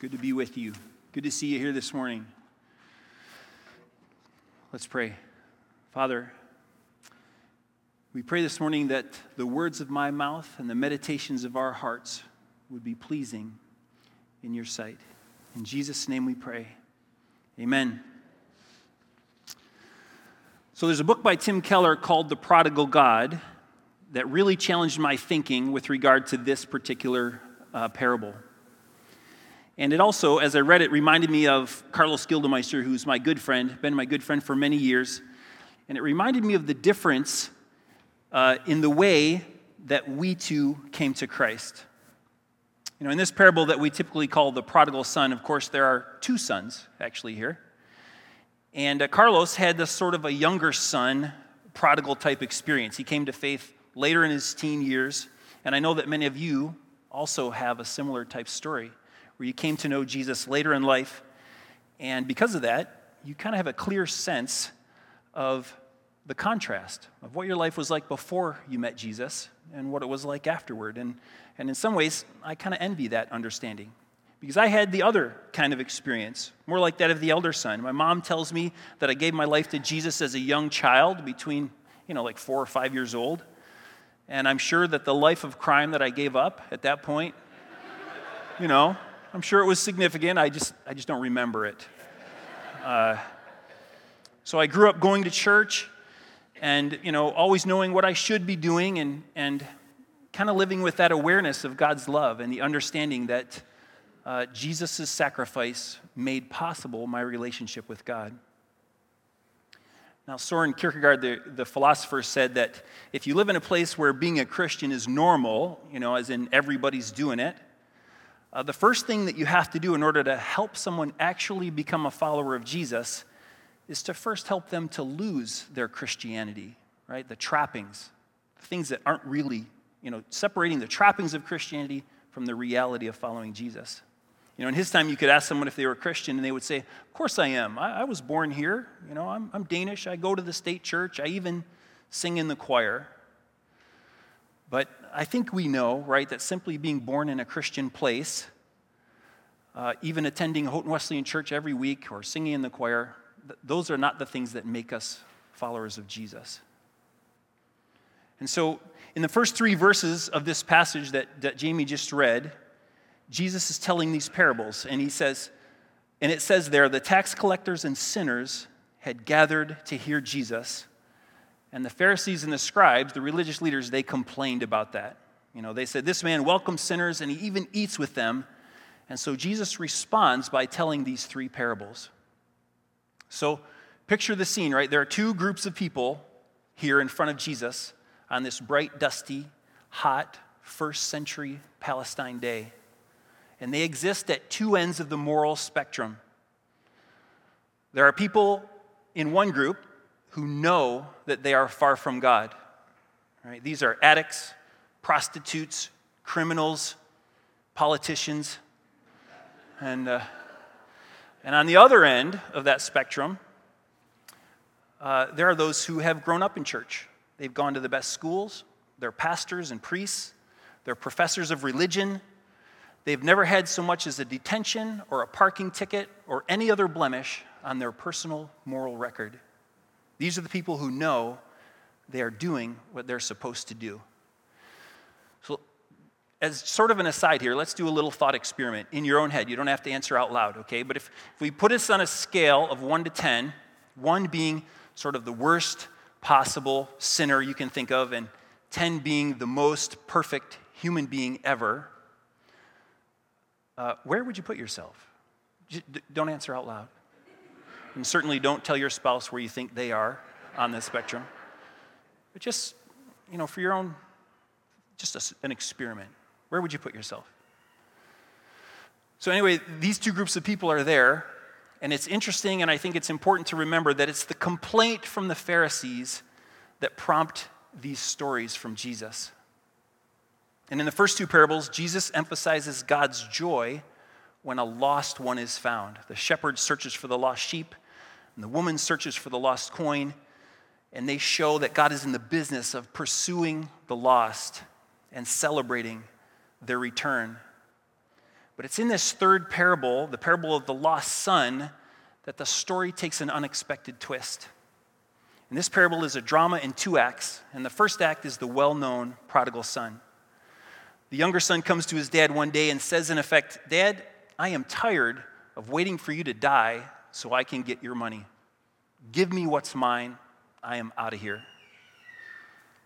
Good to be with you. Good to see you here this morning. Let's pray. Father, we pray this morning that the words of my mouth and the meditations of our hearts would be pleasing in your sight. In Jesus' name we pray. Amen. So there's a book by Tim Keller called The Prodigal God that really challenged my thinking with regard to this particular uh, parable. And it also, as I read it, reminded me of Carlos Gildemeister, who's my good friend, been my good friend for many years. And it reminded me of the difference uh, in the way that we too came to Christ. You know, in this parable that we typically call the prodigal son, of course, there are two sons actually here. And uh, Carlos had this sort of a younger son, prodigal type experience. He came to faith later in his teen years. And I know that many of you also have a similar type story where you came to know Jesus later in life. And because of that, you kind of have a clear sense of the contrast of what your life was like before you met Jesus and what it was like afterward. And, and in some ways, I kind of envy that understanding because I had the other kind of experience, more like that of the elder son. My mom tells me that I gave my life to Jesus as a young child, between, you know, like four or five years old. And I'm sure that the life of crime that I gave up at that point, you know, I'm sure it was significant. I just, I just don't remember it. Uh, so I grew up going to church and, you know, always knowing what I should be doing and, and kind of living with that awareness of God's love and the understanding that uh, Jesus' sacrifice made possible my relationship with God. Now, Soren Kierkegaard, the, the philosopher, said that if you live in a place where being a Christian is normal, you know, as in everybody's doing it, uh, the first thing that you have to do in order to help someone actually become a follower of Jesus is to first help them to lose their Christianity, right? The trappings, the things that aren't really, you know, separating the trappings of Christianity from the reality of following Jesus. You know, in his time, you could ask someone if they were a Christian, and they would say, Of course I am. I, I was born here. You know, I'm, I'm Danish. I go to the state church. I even sing in the choir. But I think we know, right, that simply being born in a Christian place, uh, even attending Houghton Wesleyan Church every week or singing in the choir, th- those are not the things that make us followers of Jesus. And so, in the first three verses of this passage that, that Jamie just read, Jesus is telling these parables, and he says, and it says there, the tax collectors and sinners had gathered to hear Jesus. And the Pharisees and the scribes, the religious leaders, they complained about that. You know, they said, This man welcomes sinners and he even eats with them. And so Jesus responds by telling these three parables. So picture the scene, right? There are two groups of people here in front of Jesus on this bright, dusty, hot, first century Palestine day. And they exist at two ends of the moral spectrum. There are people in one group who know that they are far from God. Right? These are addicts, prostitutes, criminals, politicians. And, uh, and on the other end of that spectrum, uh, there are those who have grown up in church. They've gone to the best schools, they're pastors and priests, they're professors of religion. They've never had so much as a detention or a parking ticket or any other blemish on their personal moral record. These are the people who know they are doing what they're supposed to do. So, as sort of an aside here, let's do a little thought experiment in your own head. You don't have to answer out loud, okay? But if, if we put this on a scale of 1 to 10, 1 being sort of the worst possible sinner you can think of, and 10 being the most perfect human being ever, uh, where would you put yourself? Just don't answer out loud. And certainly don't tell your spouse where you think they are on this spectrum. But just, you know, for your own, just an experiment. Where would you put yourself? So, anyway, these two groups of people are there, and it's interesting, and I think it's important to remember that it's the complaint from the Pharisees that prompt these stories from Jesus. And in the first two parables, Jesus emphasizes God's joy when a lost one is found. The shepherd searches for the lost sheep, and the woman searches for the lost coin, and they show that God is in the business of pursuing the lost and celebrating their return. But it's in this third parable, the parable of the lost son, that the story takes an unexpected twist. And this parable is a drama in two acts, and the first act is the well known prodigal son. The younger son comes to his dad one day and says, in effect, Dad, I am tired of waiting for you to die so I can get your money. Give me what's mine. I am out of here.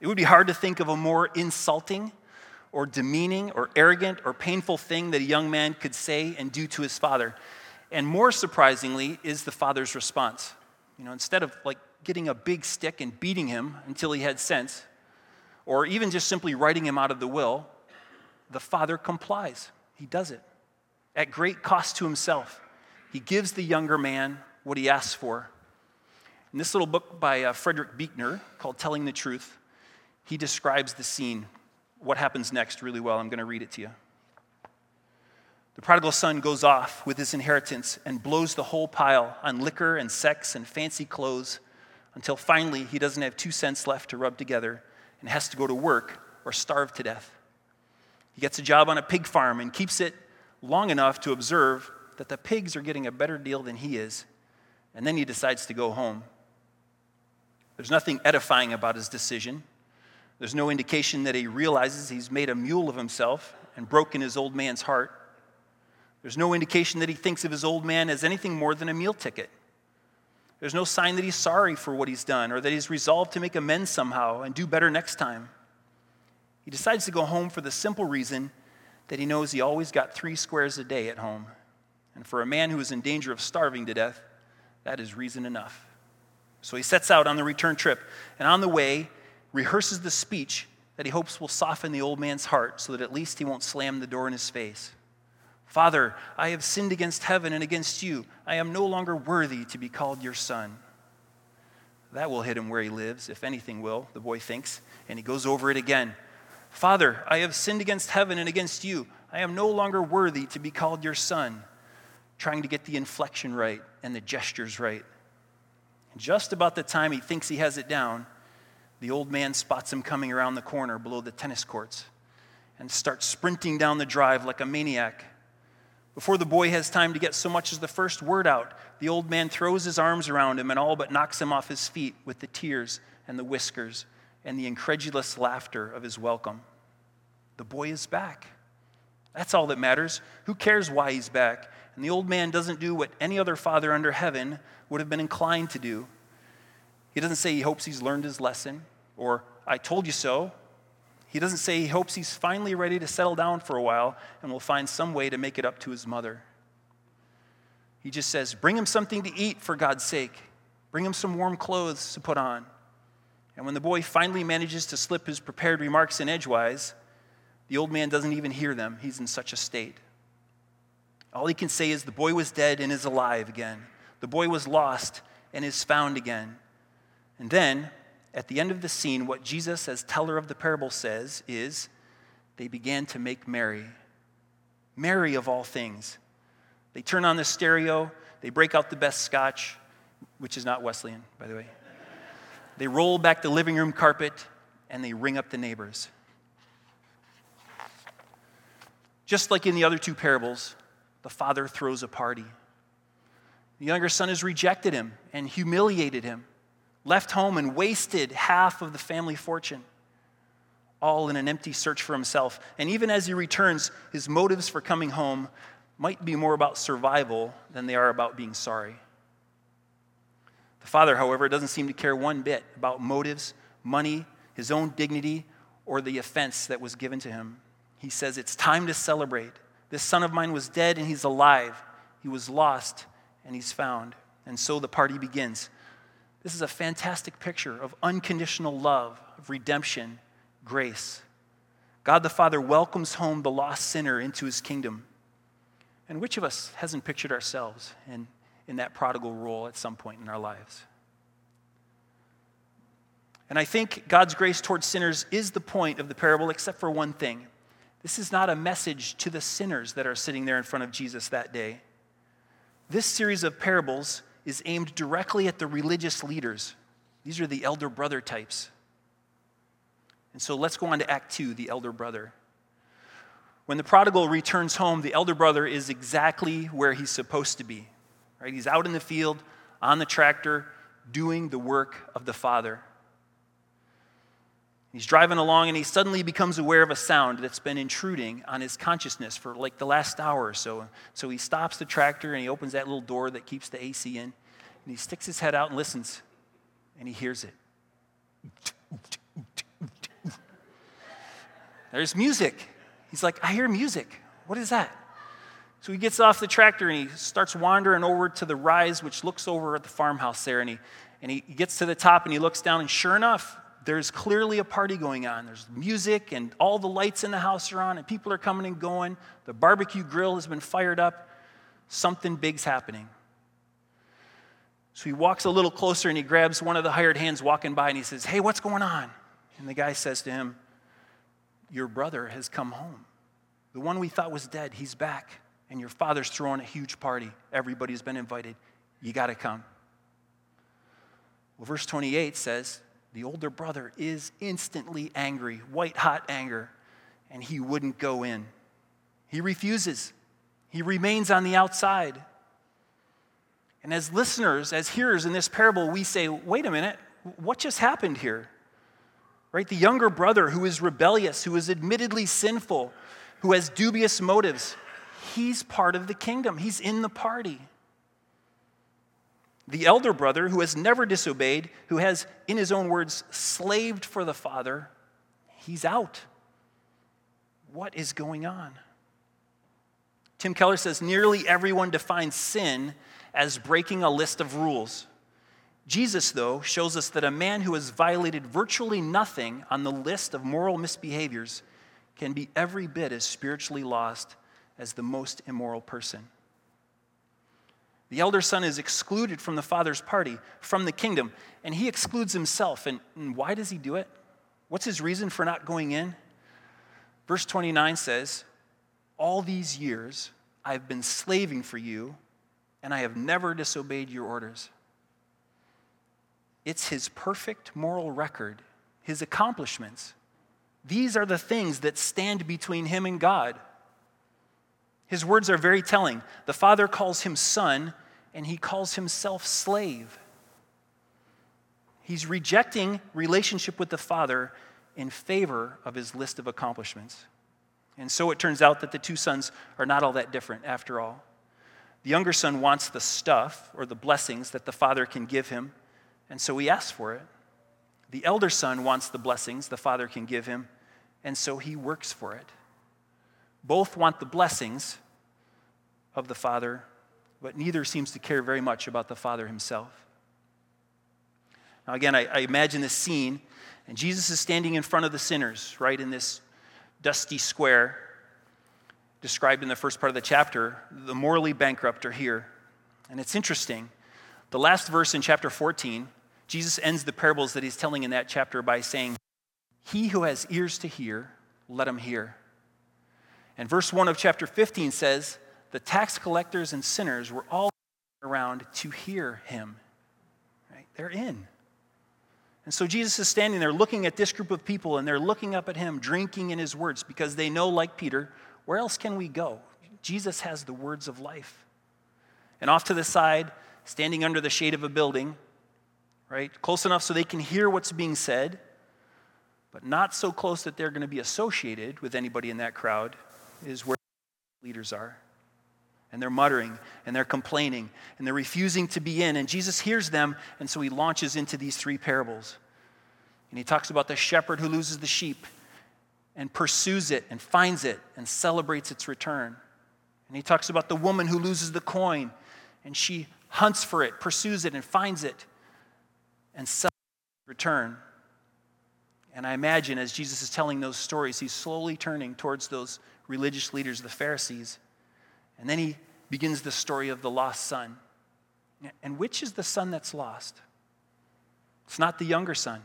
It would be hard to think of a more insulting or demeaning or arrogant or painful thing that a young man could say and do to his father. And more surprisingly is the father's response. You know, instead of like getting a big stick and beating him until he had sense, or even just simply writing him out of the will, the father complies. He does it at great cost to himself. He gives the younger man what he asks for. In this little book by uh, Frederick Buechner called Telling the Truth, he describes the scene, what happens next, really well. I'm going to read it to you. The prodigal son goes off with his inheritance and blows the whole pile on liquor and sex and fancy clothes until finally he doesn't have two cents left to rub together and has to go to work or starve to death. He gets a job on a pig farm and keeps it long enough to observe that the pigs are getting a better deal than he is, and then he decides to go home. There's nothing edifying about his decision. There's no indication that he realizes he's made a mule of himself and broken his old man's heart. There's no indication that he thinks of his old man as anything more than a meal ticket. There's no sign that he's sorry for what he's done or that he's resolved to make amends somehow and do better next time. He decides to go home for the simple reason that he knows he always got three squares a day at home. And for a man who is in danger of starving to death, that is reason enough. So he sets out on the return trip, and on the way, rehearses the speech that he hopes will soften the old man's heart so that at least he won't slam the door in his face. Father, I have sinned against heaven and against you. I am no longer worthy to be called your son. That will hit him where he lives, if anything will, the boy thinks, and he goes over it again. Father, I have sinned against heaven and against you. I am no longer worthy to be called your son. Trying to get the inflection right and the gestures right. Just about the time he thinks he has it down, the old man spots him coming around the corner below the tennis courts and starts sprinting down the drive like a maniac. Before the boy has time to get so much as the first word out, the old man throws his arms around him and all but knocks him off his feet with the tears and the whiskers and the incredulous laughter of his welcome. The boy is back. That's all that matters. Who cares why he's back? And the old man doesn't do what any other father under heaven would have been inclined to do. He doesn't say he hopes he's learned his lesson or, I told you so. He doesn't say he hopes he's finally ready to settle down for a while and will find some way to make it up to his mother. He just says, Bring him something to eat for God's sake. Bring him some warm clothes to put on. And when the boy finally manages to slip his prepared remarks in edgewise, the old man doesn't even hear them. He's in such a state. All he can say is, The boy was dead and is alive again. The boy was lost and is found again. And then, at the end of the scene, what Jesus, as teller of the parable, says is, They began to make merry. Merry of all things. They turn on the stereo, they break out the best scotch, which is not Wesleyan, by the way. They roll back the living room carpet and they ring up the neighbors. Just like in the other two parables, the father throws a party. The younger son has rejected him and humiliated him, left home and wasted half of the family fortune, all in an empty search for himself. And even as he returns, his motives for coming home might be more about survival than they are about being sorry. The father, however, doesn't seem to care one bit about motives, money, his own dignity, or the offense that was given to him. He says, It's time to celebrate. This son of mine was dead and he's alive. He was lost and he's found. And so the party begins. This is a fantastic picture of unconditional love, of redemption, grace. God the Father welcomes home the lost sinner into his kingdom. And which of us hasn't pictured ourselves in in that prodigal role at some point in our lives. And I think God's grace towards sinners is the point of the parable, except for one thing. This is not a message to the sinners that are sitting there in front of Jesus that day. This series of parables is aimed directly at the religious leaders. These are the elder brother types. And so let's go on to Act 2, the elder brother. When the prodigal returns home, the elder brother is exactly where he's supposed to be. Right? He's out in the field, on the tractor, doing the work of the father. He's driving along and he suddenly becomes aware of a sound that's been intruding on his consciousness for like the last hour or so. So he stops the tractor and he opens that little door that keeps the AC in. And he sticks his head out and listens. And he hears it. There's music. He's like, I hear music. What is that? So he gets off the tractor and he starts wandering over to the rise, which looks over at the farmhouse there. And he, and he gets to the top and he looks down, and sure enough, there's clearly a party going on. There's music, and all the lights in the house are on, and people are coming and going. The barbecue grill has been fired up. Something big's happening. So he walks a little closer and he grabs one of the hired hands walking by and he says, Hey, what's going on? And the guy says to him, Your brother has come home. The one we thought was dead, he's back. And your father's throwing a huge party. Everybody's been invited. You got to come. Well, verse 28 says, the older brother is instantly angry, white hot anger, and he wouldn't go in. He refuses, he remains on the outside. And as listeners, as hearers in this parable, we say, wait a minute, what just happened here? Right? The younger brother who is rebellious, who is admittedly sinful, who has dubious motives, he's part of the kingdom, he's in the party. The elder brother, who has never disobeyed, who has, in his own words, slaved for the father, he's out. What is going on? Tim Keller says nearly everyone defines sin as breaking a list of rules. Jesus, though, shows us that a man who has violated virtually nothing on the list of moral misbehaviors can be every bit as spiritually lost as the most immoral person. The elder son is excluded from the father's party, from the kingdom, and he excludes himself. And, and why does he do it? What's his reason for not going in? Verse 29 says, All these years I've been slaving for you, and I have never disobeyed your orders. It's his perfect moral record, his accomplishments. These are the things that stand between him and God. His words are very telling. The Father calls him son, and he calls himself slave. He's rejecting relationship with the Father in favor of his list of accomplishments. And so it turns out that the two sons are not all that different after all. The younger son wants the stuff or the blessings that the father can give him, and so he asks for it. The elder son wants the blessings the father can give him, and so he works for it. Both want the blessings of the father, but neither seems to care very much about the Father himself. Now, again, I, I imagine this scene, and Jesus is standing in front of the sinners, right, in this dusty square described in the first part of the chapter. The morally bankrupt are here. And it's interesting. The last verse in chapter 14, Jesus ends the parables that he's telling in that chapter by saying, He who has ears to hear, let him hear. And verse 1 of chapter 15 says, the tax collectors and sinners were all around to hear him. Right? They're in. And so Jesus is standing there looking at this group of people, and they're looking up at him, drinking in his words, because they know, like Peter, where else can we go? Jesus has the words of life. And off to the side, standing under the shade of a building, right, close enough so they can hear what's being said, but not so close that they're going to be associated with anybody in that crowd, is where the leaders are and they're muttering and they're complaining and they're refusing to be in. And Jesus hears them, and so he launches into these three parables. And he talks about the shepherd who loses the sheep and pursues it and finds it and celebrates its return. And he talks about the woman who loses the coin and she hunts for it, pursues it, and finds it and celebrates its return. And I imagine as Jesus is telling those stories, he's slowly turning towards those religious leaders, the Pharisees, and then he begins the story of the lost son. And which is the son that's lost? It's not the younger son.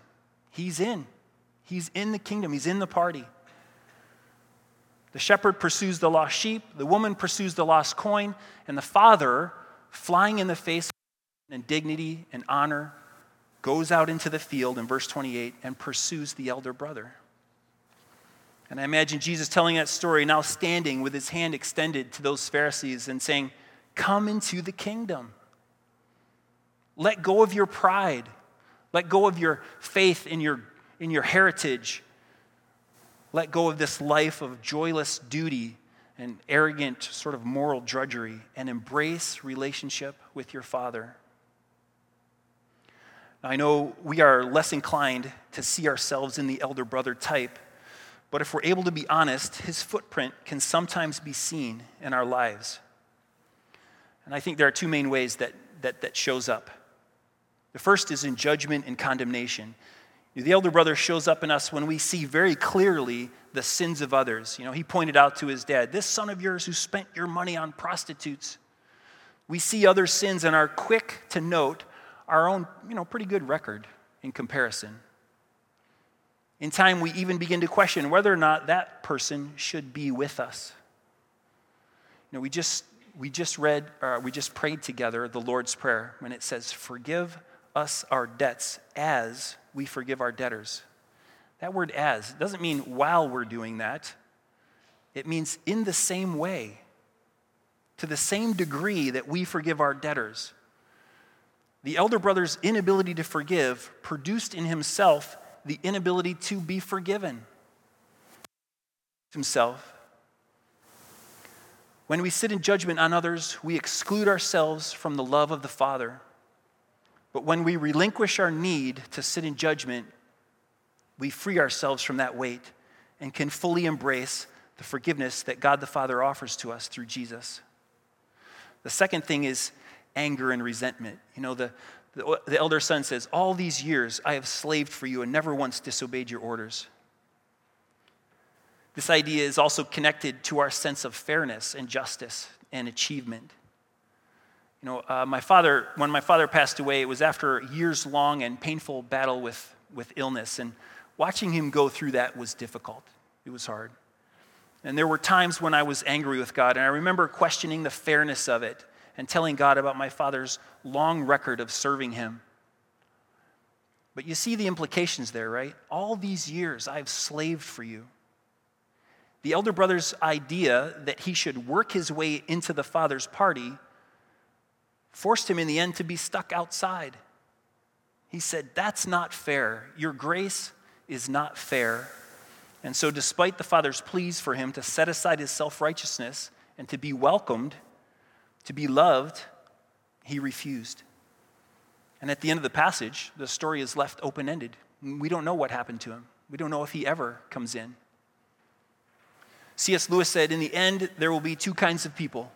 He's in. He's in the kingdom, he's in the party. The shepherd pursues the lost sheep, the woman pursues the lost coin, and the father, flying in the face and dignity and honor, goes out into the field in verse 28 and pursues the elder brother. And I imagine Jesus telling that story, now standing with his hand extended to those Pharisees and saying, Come into the kingdom. Let go of your pride. Let go of your faith in your, in your heritage. Let go of this life of joyless duty and arrogant sort of moral drudgery and embrace relationship with your Father. I know we are less inclined to see ourselves in the elder brother type but if we're able to be honest, his footprint can sometimes be seen in our lives. And I think there are two main ways that that, that shows up. The first is in judgment and condemnation. The elder brother shows up in us when we see very clearly the sins of others. You know, he pointed out to his dad, This son of yours who spent your money on prostitutes. We see other sins and are quick to note our own, you know, pretty good record in comparison. In time, we even begin to question whether or not that person should be with us. You know, we just, we just read, or we just prayed together the Lord's Prayer when it says, Forgive us our debts as we forgive our debtors. That word as doesn't mean while we're doing that, it means in the same way, to the same degree that we forgive our debtors. The elder brother's inability to forgive produced in himself the inability to be forgiven himself. When we sit in judgment on others, we exclude ourselves from the love of the Father. But when we relinquish our need to sit in judgment, we free ourselves from that weight and can fully embrace the forgiveness that God the Father offers to us through Jesus. The second thing is anger and resentment. You know, the, the, elder son says, All these years I have slaved for you and never once disobeyed your orders. This idea is also connected to our sense of fairness and justice and achievement. You know, uh, my father, when my father passed away, it was after a years long and painful battle with, with illness. And watching him go through that was difficult. It was hard. And there were times when I was angry with God, and I remember questioning the fairness of it and telling God about my father's long record of serving him. But you see the implications there, right? All these years I've slaved for you. The elder brother's idea that he should work his way into the father's party forced him in the end to be stuck outside. He said, That's not fair. Your grace is not fair. And so, despite the father's pleas for him to set aside his self righteousness and to be welcomed, to be loved, he refused. And at the end of the passage, the story is left open ended. We don't know what happened to him, we don't know if he ever comes in. C.S. Lewis said, In the end, there will be two kinds of people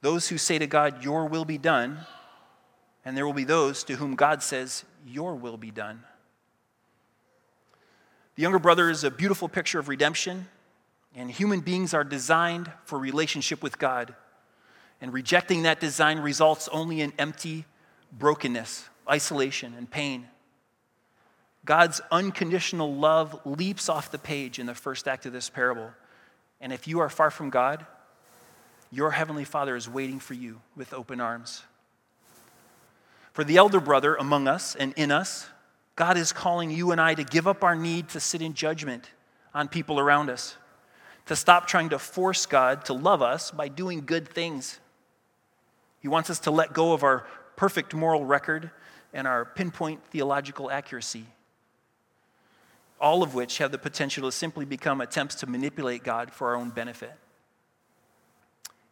those who say to God, Your will be done, and there will be those to whom God says, Your will be done. The younger brother is a beautiful picture of redemption, and human beings are designed for relationship with God. And rejecting that design results only in empty brokenness, isolation, and pain. God's unconditional love leaps off the page in the first act of this parable. And if you are far from God, your heavenly Father is waiting for you with open arms. For the elder brother among us and in us, God is calling you and I to give up our need to sit in judgment on people around us, to stop trying to force God to love us by doing good things. He wants us to let go of our perfect moral record and our pinpoint theological accuracy, all of which have the potential to simply become attempts to manipulate God for our own benefit.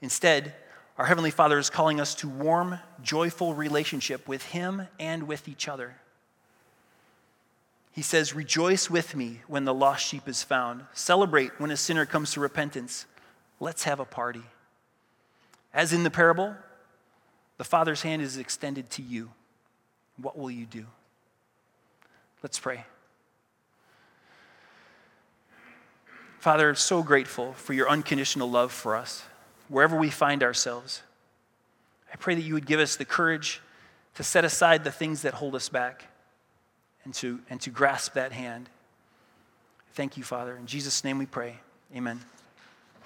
Instead, our Heavenly Father is calling us to warm, joyful relationship with Him and with each other. He says, Rejoice with me when the lost sheep is found. Celebrate when a sinner comes to repentance. Let's have a party. As in the parable, the Father's hand is extended to you. What will you do? Let's pray. Father, so grateful for your unconditional love for us, wherever we find ourselves. I pray that you would give us the courage to set aside the things that hold us back and to, and to grasp that hand. Thank you, Father. In Jesus' name we pray. Amen.